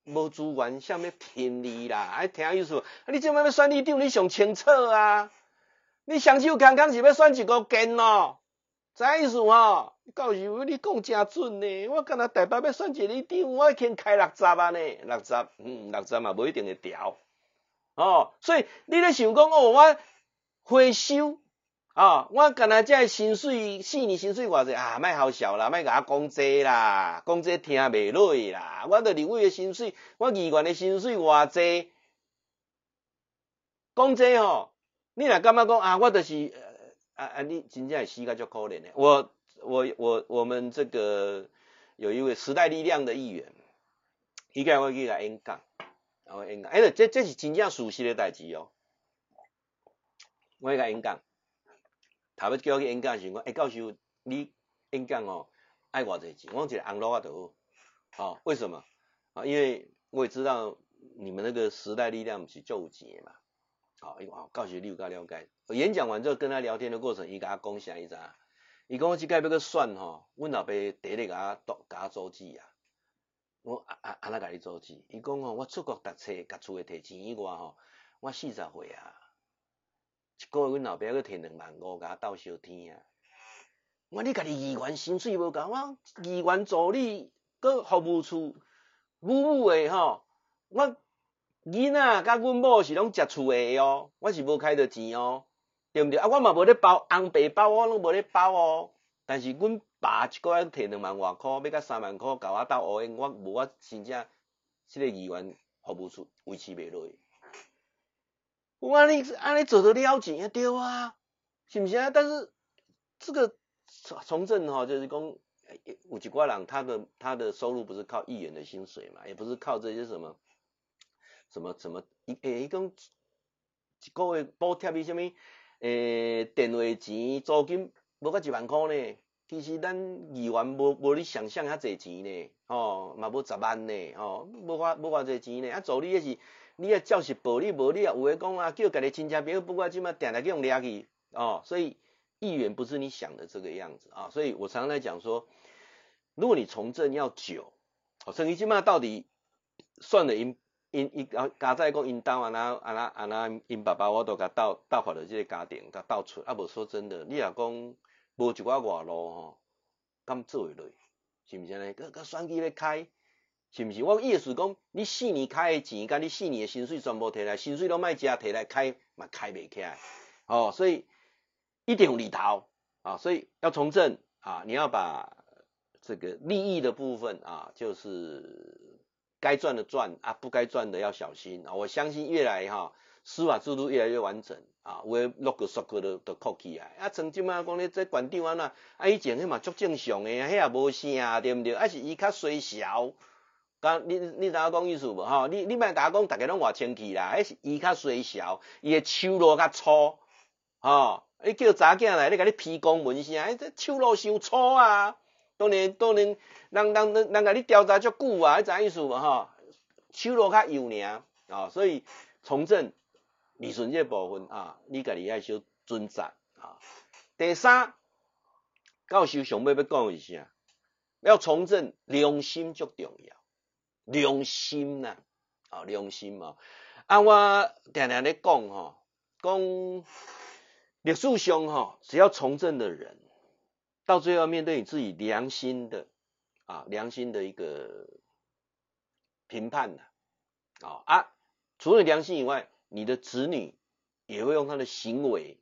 无资源下面便利啦，爱听意思，你这么要选里长，你想清楚啊，你上手刚刚是要选一个根哦，知意思吼？教授，你讲真准呢。我刚才台北要选一个里长，我已经开六十啊呢，六十，嗯，六十嘛，无一定会调。哦，所以你咧想讲哦，我回收啊，我刚才这薪水四年薪水偌济啊，卖好笑啦，卖甲我讲济啦，讲济听袂落啦。我的立委的薪水，我议员的薪水偌济，讲济吼，你若感觉讲啊，我就是。啊啊！你真正死个足可怜的。我我我我们这个有一位时代力量的议员，伊个我去甲演讲，然后演讲，哎，这这是真正熟悉的代志哦。我去甲演讲，头要叫我去演讲时，我哎，教授，你演讲哦，爱偌济钱？我讲一个红路仔就好。哦，为什么？啊，因为我也知道你们那个时代力量不是足有钱的嘛。好，伊讲，教授你有较了解。我演讲完之后，跟他聊天的过程，伊甲我讲啥伊知影？伊讲我即摆要去选吼，阮老爸第一个甲我读，甲我组织啊。我啊啊安怎甲你组织？伊讲吼，我出国读册，甲厝诶摕钱以外吼，我四十岁啊，一个月阮老爸佫摕两万五，甲我斗相天啊。我你家己议员薪水无够，我议员助理搁服务处，母母诶吼，我。囡仔甲阮某是拢食厝诶哦，我是无开着钱哦，对毋对？啊，我嘛无咧包红白包，我拢无咧包哦。但是阮爸一个月摕两万外箍，要甲三万箍，甲我斗乌烟，我无我真正即个议员服务处维持袂落去。我安尼安尼做得了钱啊？对啊，是毋是啊？但是这个从政吼，就是讲有一寡人，他的他的收入不是靠议员的薪水嘛，也不是靠这些什么。什么什么？伊诶，伊讲一个月补贴伊什么？诶、电话钱、租金无够一万块呢。其实咱议员无无你想象遐侪钱呢，哦，嘛无十万呢，哦，无偌无偌侪钱呢。啊，助理也是，你也照实报，你无你也有诶讲啊，叫家己亲戚朋友，不管怎么定定叫用掠去，哦，所以议员不是你想的这个样子啊。所以我常常在讲说，如果你从政要久，哦，所以即马到底算了因。因伊家家在讲因兜安那安那安那因爸爸我都甲斗斗发了即个家庭甲斗出啊无说真的，你若讲无一寡外路吼，敢做会落？是毋是安尼？搁搁选举咧开，是毋是？我意思讲，你四年开诶钱，甲你四年诶薪水全部摕来，薪水拢卖食摕来开嘛开袂起来。哦，所以一定有里头啊，所以要从政啊，你要把这个利益的部分啊，就是。该赚的赚啊，不该赚的要小心啊！我相信越来哈，司法制度越来越完整啊，我落个索个都都扣起来啊！曾经嘛讲咧，这县长啊那啊以前迄嘛足正常诶，迄也无啥对毋对？啊是伊较衰小，刚你你知影讲意思无吼？你你卖甲我讲，逐个拢偌清气啦，迄是伊较衰小，伊诶手路较粗，吼！你叫查囝来，你甲你批公文啥？哎，这手路伤粗啊！当然当然，人人人人甲你调查足久啊，你知影意思无吼？手路较幼尔啊，所以从政理顺这部分啊，你家己爱小尊重啊。第三，教授上尾要讲一下，要从政良心足重要，良心呐啊，良心啊。啊，我常常咧讲吼，讲历史上吼，只要从政的人。到最后面对你自己良心的啊，良心的一个评判的啊啊！除了良心以外，你的子女也会用他的行为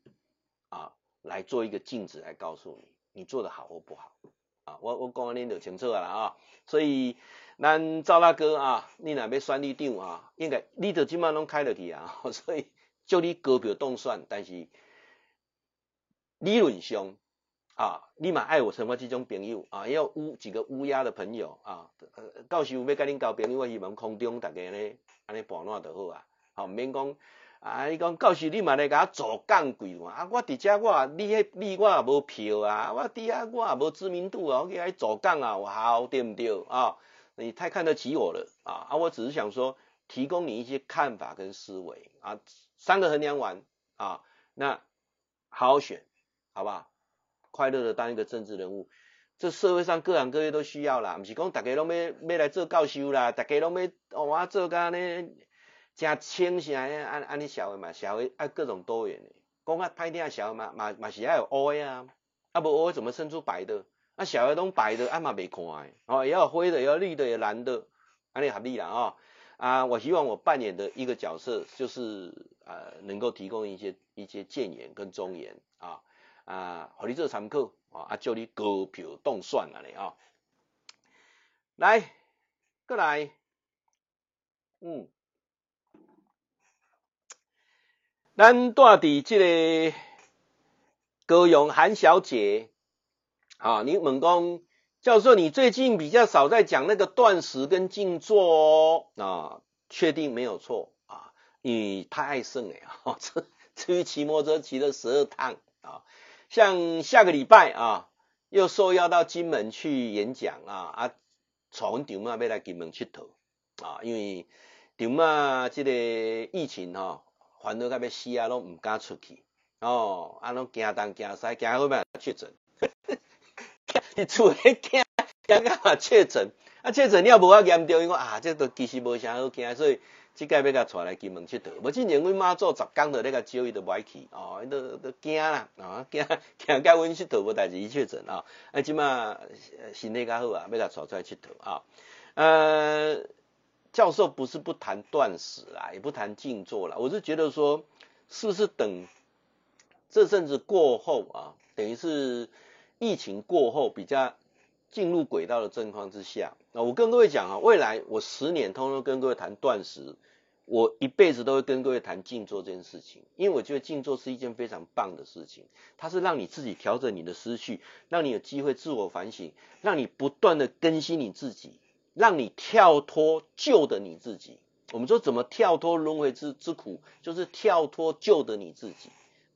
啊来做一个镜子，来告诉你你做的好或不好啊。我我讲完你就清楚了啊。所以咱赵大哥啊，你若要选里长啊，应该你都即满拢开落去啊。所以叫你高票当选，但是理论上。啊，你嘛爱我成为即种朋友啊，要乌几个乌鸦的朋友啊，到时候要甲恁交朋友，我希望空中大家呢，安尼办烂就好啊，好唔免讲啊，你讲到时你嘛来甲我做杠贵啊，我伫遮我你迄你我也无票啊，我伫遐我也无知名度啊，我给你做杠啊，有效对毋对啊？你太看得起我了啊！啊，我只是想说，提供你一些看法跟思维啊，三个衡量完啊，那好好选，好不好？快乐的当一个政治人物，这社会上各行各业都需要啦，不是讲大家拢要要来做教授啦，大家拢要哦，我做干呢，真清啥安安尼社会嘛，社会爱各种多元的，讲较歹听社会嘛嘛嘛是爱有乌的啊，啊不，我怎么生出白的？那、啊、小孩都白的，阿妈没看，哦，也有灰的，也有绿的，也有蓝的，安尼合理啦啊啊！我希望我扮演的一个角色，就是呃，能够提供一些一些建言跟忠言啊啊，和你做参考啊，啊，叫你高票动算啊你啊，来，过来，嗯，咱住伫这个高雄韩小姐。啊，你问讲教授，你最近比较少在讲那个断食跟静坐哦，啊，确定没有错啊，你太爱胜了啊，这至于骑摩托车骑了十二趟啊，像下个礼拜啊，又受邀到金门去演讲啊，啊，从场嘛要来金门佚佗啊，因为场嘛这个疫情哈，烦恼到要死啊，拢唔敢出去哦，啊，拢惊东惊西，惊后面确诊。你厝里惊惊干嘛确诊？啊确诊你也无法严重，伊讲啊这都其实无啥好惊，所以即个要甲带来金门佚佗。无之前阮妈做十工的咧甲招伊都袂去，哦，伊都都惊啦，啊惊惊甲阮佚佗无代志伊确诊啊，啊即马身体较好啊，要甲带出来佚佗啊。呃，教授不是不谈断食啦，也不谈静坐啦，我是觉得说，是不是等这阵子过后啊，等于是。疫情过后比较进入轨道的状况之下，那我跟各位讲啊，未来我十年通通跟各位谈断食，我一辈子都会跟各位谈静坐这件事情，因为我觉得静坐是一件非常棒的事情，它是让你自己调整你的思绪，让你有机会自我反省，让你不断的更新你自己，让你跳脱旧的你自己。我们说怎么跳脱轮回之之苦，就是跳脱旧的你自己。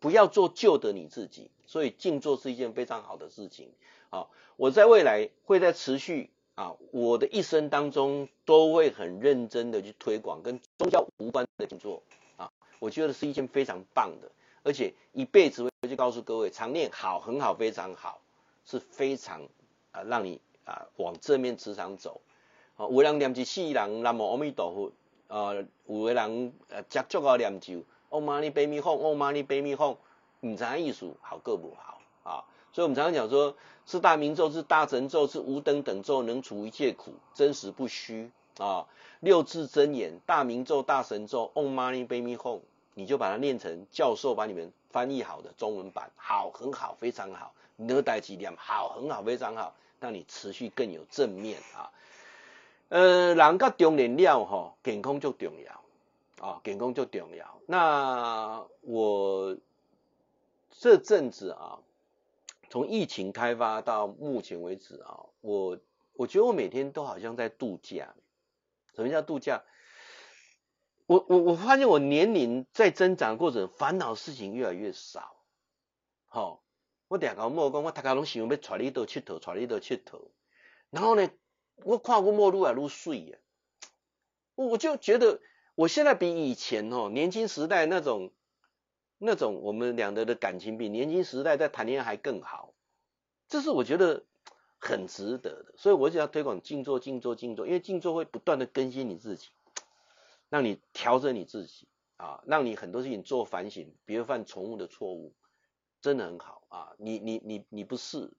不要做旧的你自己，所以静坐是一件非常好的事情。好，我在未来会在持续啊，我的一生当中都会很认真的去推广跟宗教无关的静坐啊，我觉得是一件非常棒的，而且一辈子会去告诉各位，常念好，很好，非常好，是非常啊，让你啊往正面磁场走。啊，有人念一世人南无阿弥陀佛，啊，有的人呃接触个念咒。哦妈尼贝咪吽，哦妈尼贝咪吽，唔知艺术好个不好啊？所以我们常常讲说，是大明咒，是大神咒，是无等等咒，能除一切苦，真实不虚啊。六字真言，大明咒、大神咒，哦妈尼贝咪吽，你就把它念成教授把你们翻译好的中文版，好，很好，非常好。能带几点？好，很好，非常好，让你持续更有正面啊。呃，人较重年了吼，健康就重要。啊，健康就重要。那我这阵子啊，从疫情开发到目前为止啊，我我觉得我每天都好像在度假。什么叫度假？我我我发现我年龄在增长过程，烦恼事情越来越少。好、我第二个莫讲，我大家拢想要揣你到佚佗，揣你到佚佗。然后呢，我看我莫愈来愈水啊，我就觉得。我现在比以前哦，年轻时代那种那种我们两个的感情比年轻时代在谈恋爱还更好，这是我觉得很值得的，所以我就要推广静坐、静坐、静坐，因为静坐会不断的更新你自己，让你调整你自己啊，让你很多事情做反省，别犯重复的错误，真的很好啊！你你你你不是，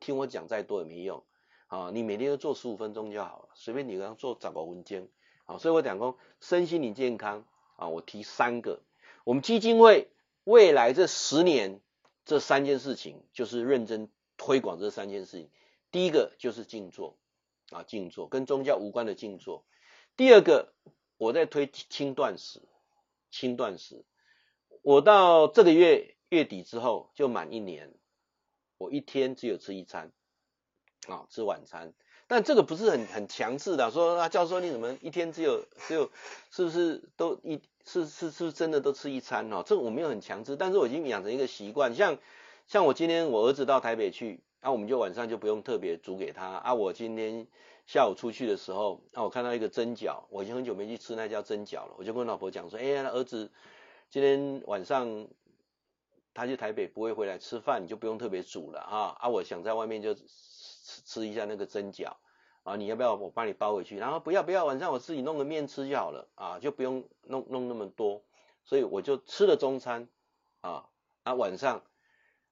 听我讲再多也没用啊！你每天都做十五分钟就好了，随便你刚做找个文件。好，所以我讲过身心灵健康啊，我提三个，我们基金会未来这十年这三件事情，就是认真推广这三件事情。第一个就是静坐啊，静坐跟宗教无关的静坐。第二个，我在推轻断食，轻断食。我到这个月月底之后就满一年，我一天只有吃一餐啊，吃晚餐。但这个不是很很强制的，说啊，教授你怎么一天只有只有，是不是都一是是是不是真的都吃一餐哦？这我没有很强制，但是我已经养成一个习惯，像像我今天我儿子到台北去，那、啊、我们就晚上就不用特别煮给他啊。我今天下午出去的时候，啊，我看到一个蒸饺，我已经很久没去吃那家蒸饺了，我就跟老婆讲说，哎呀，儿子今天晚上他去台北不会回来吃饭，你就不用特别煮了啊啊，我想在外面就。吃吃一下那个蒸饺啊，你要不要我帮你包回去？然后不要不要，晚上我自己弄个面吃就好了啊，就不用弄弄那么多。所以我就吃了中餐啊啊，晚上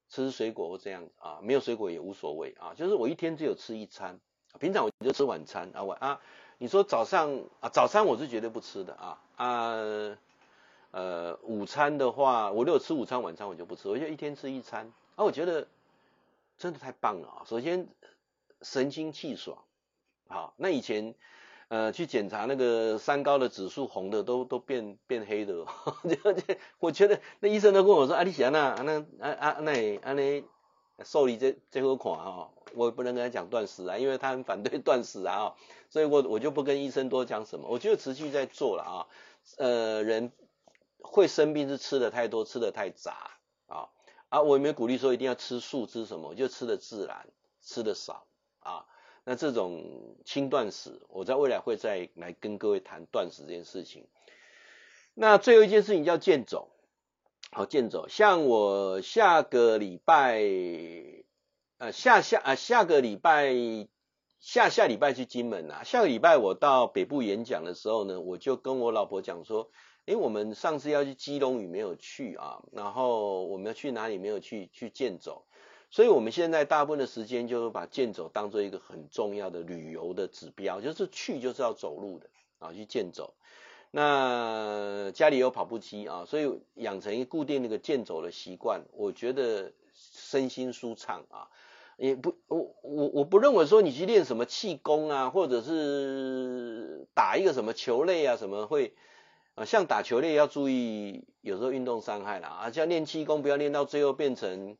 吃水果或这样啊，没有水果也无所谓啊，就是我一天只有吃一餐，平常我就吃晚餐啊晚啊，你说早上啊早餐我是绝对不吃的啊啊呃午餐的话，我如果吃午餐晚餐我就不吃，我就一天吃一餐啊，我觉得真的太棒了啊，首先神清气爽，好，那以前。呃，去检查那个三高的指数，红的都都变变黑的，我觉得那医生都跟我说，啊，你想那那啊啊那啊那受理这这个款啊，我不能跟他讲断食啊，因为他很反对 断食啊，所以我我就不跟医生多讲什么。我就持续在做了啊，呃，人会生病是吃的太多，吃的太杂啊啊，我也没有鼓励说一定要吃素吃什么，我就吃的自然，吃的少啊。那这种轻断食，我在未来会再来跟各位谈断食这件事情。那最后一件事情叫健走，好健走，像我下个礼拜，呃下下啊下个礼拜下下礼拜去金门啊，下个礼拜我到北部演讲的时候呢，我就跟我老婆讲说，诶，我们上次要去基隆屿没有去啊，然后我们要去哪里没有去去健走。所以我们现在大部分的时间就是把健走当做一个很重要的旅游的指标，就是去就是要走路的啊，去健走。那家里有跑步机啊，所以养成一固定那个健走的习惯，我觉得身心舒畅啊。也不，我我我不认为说你去练什么气功啊，或者是打一个什么球类啊，什么会啊，像打球类要注意，有时候运动伤害啦啊，像练气功不要练到最后变成。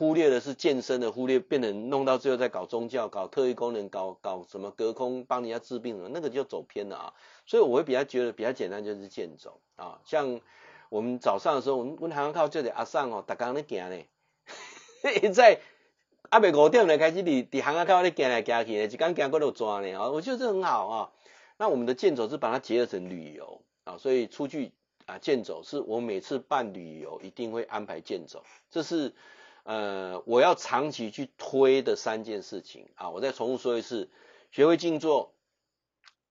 忽略的是健身的，忽略变成弄到最后再搞宗教、搞特异功能、搞搞什么隔空帮人家治病什么，那个就走偏了啊。所以我会比较觉得比较简单，就是健走啊。像我们早上的时候，我们我们还靠这里阿上哦，大家在行呢，在阿伯五点来开始，你你行啊靠在行来行去的，一刚行过都抓呢啊。我觉得这很好啊。那我们的健走是把它结合成旅游啊，所以出去啊健走是我每次办旅游一定会安排健走，这是。呃，我要长期去推的三件事情啊，我再重复说一次：学会静坐、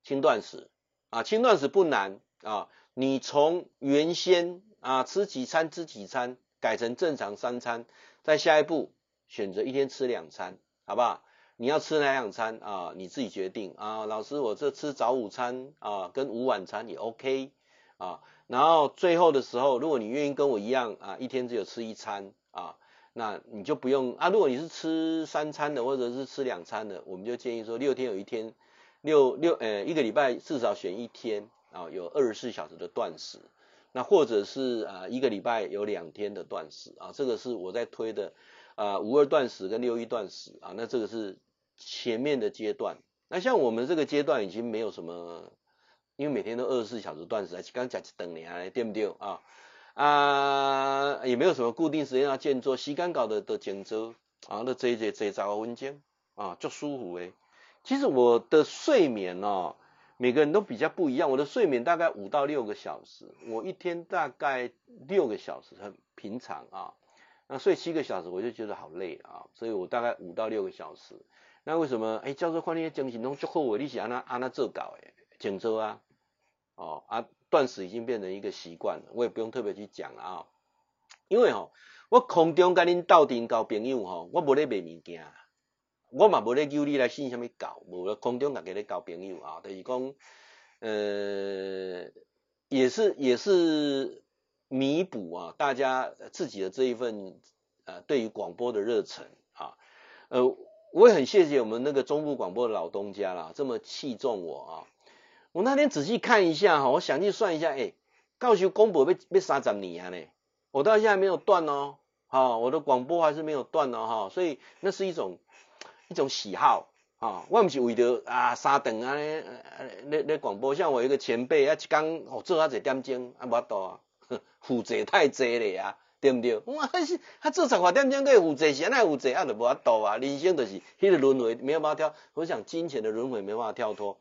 轻断食啊，轻断食不难啊，你从原先啊吃几餐吃几餐，改成正常三餐，再下一步选择一天吃两餐，好不好？你要吃哪两餐啊？你自己决定啊。老师，我这吃早午餐啊，跟午晚餐也 OK 啊。然后最后的时候，如果你愿意跟我一样啊，一天只有吃一餐啊。那你就不用啊，如果你是吃三餐的，或者是吃两餐的，我们就建议说六天有一天，六六呃一个礼拜至少选一天啊，有二十四小时的断食，那或者是啊一个礼拜有两天的断食啊，这个是我在推的啊五二断食跟六一断食啊，那这个是前面的阶段。那像我们这个阶段已经没有什么，因为每天都二十四小时断食，刚讲一顿呢，对不对啊？啊，也没有什么固定时间要健做，时间搞的都健做啊，那这这这一早文件啊，就舒服诶。其实我的睡眠哦，每个人都比较不一样。我的睡眠大概五到六个小时，我一天大概六个小时很平常啊。那睡七个小时我就觉得好累啊，所以我大概五到六个小时。那为什么？哎，教授，看你精神拢足好诶，你是安那安那做搞诶，健做啊，哦啊。断食已经变成一个习惯了，我也不用特别去讲了啊。因为吼，我空中跟恁斗阵交朋友吼，我无咧卖物件，我嘛无咧叫你来信什么交，无咧空中大家咧交朋友啊，就是讲，呃，也是也是弥补啊，大家自己的这一份呃对于广播的热忱啊，呃，我也很谢谢我们那个中部广播的老东家啦，这么器重我啊。我那天仔细看一下哈，我详细算一下，哎，告诉公布要要三十年啊呢，我到现在没有断哦，哈，我的广播还是没有断哦，哈，所以那是一种一种喜好。啊，我不是为了啊三顿啊咧咧广播，像我一个前辈啊，一讲哦做啊一点钟啊，无法度啊，负责太济了呀，对不对？哇，是他做十块点钟可以负责，现在负责啊就无法度啊，人生就是迄个轮回没有办法跳，我想金钱的轮回没办法跳脱。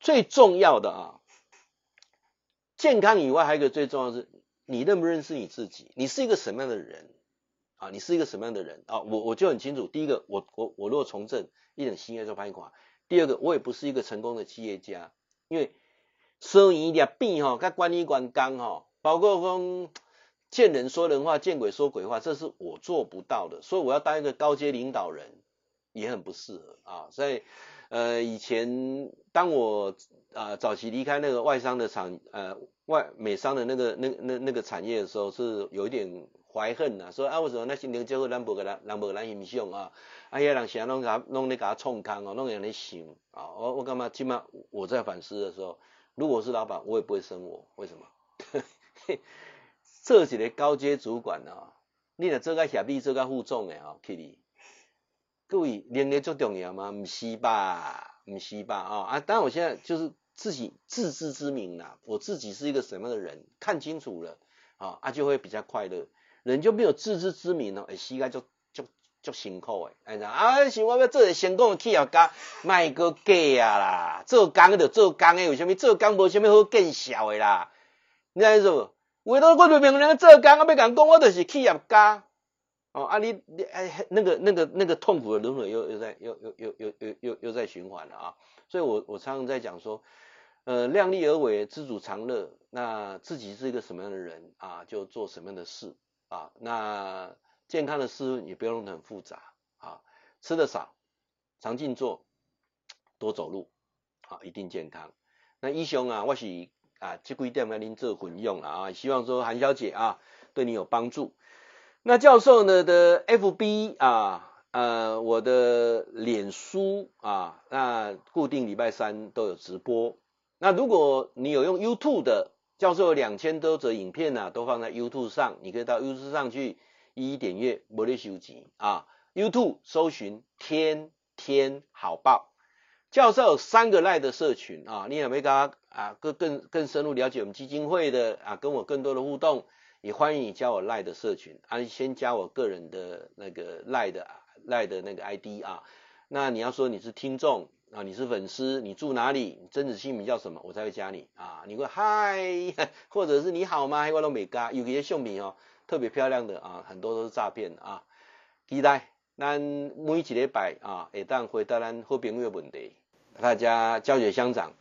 最重要的啊，健康以外还有一个最重要的是，你认不认识你自己？你是一个什么样的人啊？你是一个什么样的人啊？我我就很清楚。第一个，我我我如果从政，一点心愿就拍垮。第二个，我也不是一个成功的企业家，因为收银一点变哈，跟管理官刚哈，包括讲见人说人话，见鬼说鬼话，这是我做不到的，所以我要当一个高阶领导人也很不适合啊。所以，呃，以前当我啊、呃、早期离开那个外商的厂，呃外美商的那个那那那个产业的时候，是有一点怀恨呐，说啊为什么那些年就会让不给咱让不给咱影响啊？啊，遐人想弄个弄那个冲康哦，弄人来想啊，我我干嘛？起码我在反思的时候，如果是老板，我也不会生我，为什么？这几个高阶主管啊，你若做个协理，做个副总的啊，去你，各位能力最重要吗？不是吧？不是吧？啊啊！当然我现在就是自己自知之明啦，我自己是一个什么样的人，看清楚了啊啊，就会比较快乐。人就没有自知之明哦，哎，膝盖就就就辛苦诶，哎，啊，想我要做个成功的企业家，卖个假啊啦，做工就做工诶，为什么做工无什么好见效的啦？你知道不？为了我对别人做工，我要讲讲，我就是企业家。哦，啊你你哎，那个那个那个痛苦的轮回又又在又又又又又又又在循环了啊！所以我我常常在讲说，呃，量力而为，知足常乐。那自己是一个什么样的人啊，就做什么样的事啊。那健康的事也不用弄得很复杂啊，吃的少，常静坐，多走路，啊，一定健康。那医生啊，我是。啊，这几点要您做混用了啊！希望说韩小姐啊，对你有帮助。那教授呢的 FB 啊，呃，我的脸书啊，那固定礼拜三都有直播。那如果你有用 YouTube 的，教授有两千多则影片呢、啊，都放在 YouTube 上，你可以到 YouTube 上去一一点阅，不利收集啊。YouTube 搜寻天天好报。教授有三个赖的社群啊，你也没跟他啊更更更深入了解我们基金会的啊，跟我更多的互动，也欢迎你加我赖的社群啊，先加我个人的那个赖的赖的那个 ID 啊，那你要说你是听众啊，你是粉丝，你住哪里，真实姓名叫什么，我才会加你啊，你会嗨，或者是你好吗？我都没加，有些相片哦，特别漂亮的啊，很多都是诈骗啊，期待。咱每一礼拜啊，会当回答咱好朋友的问题，大家教学相长，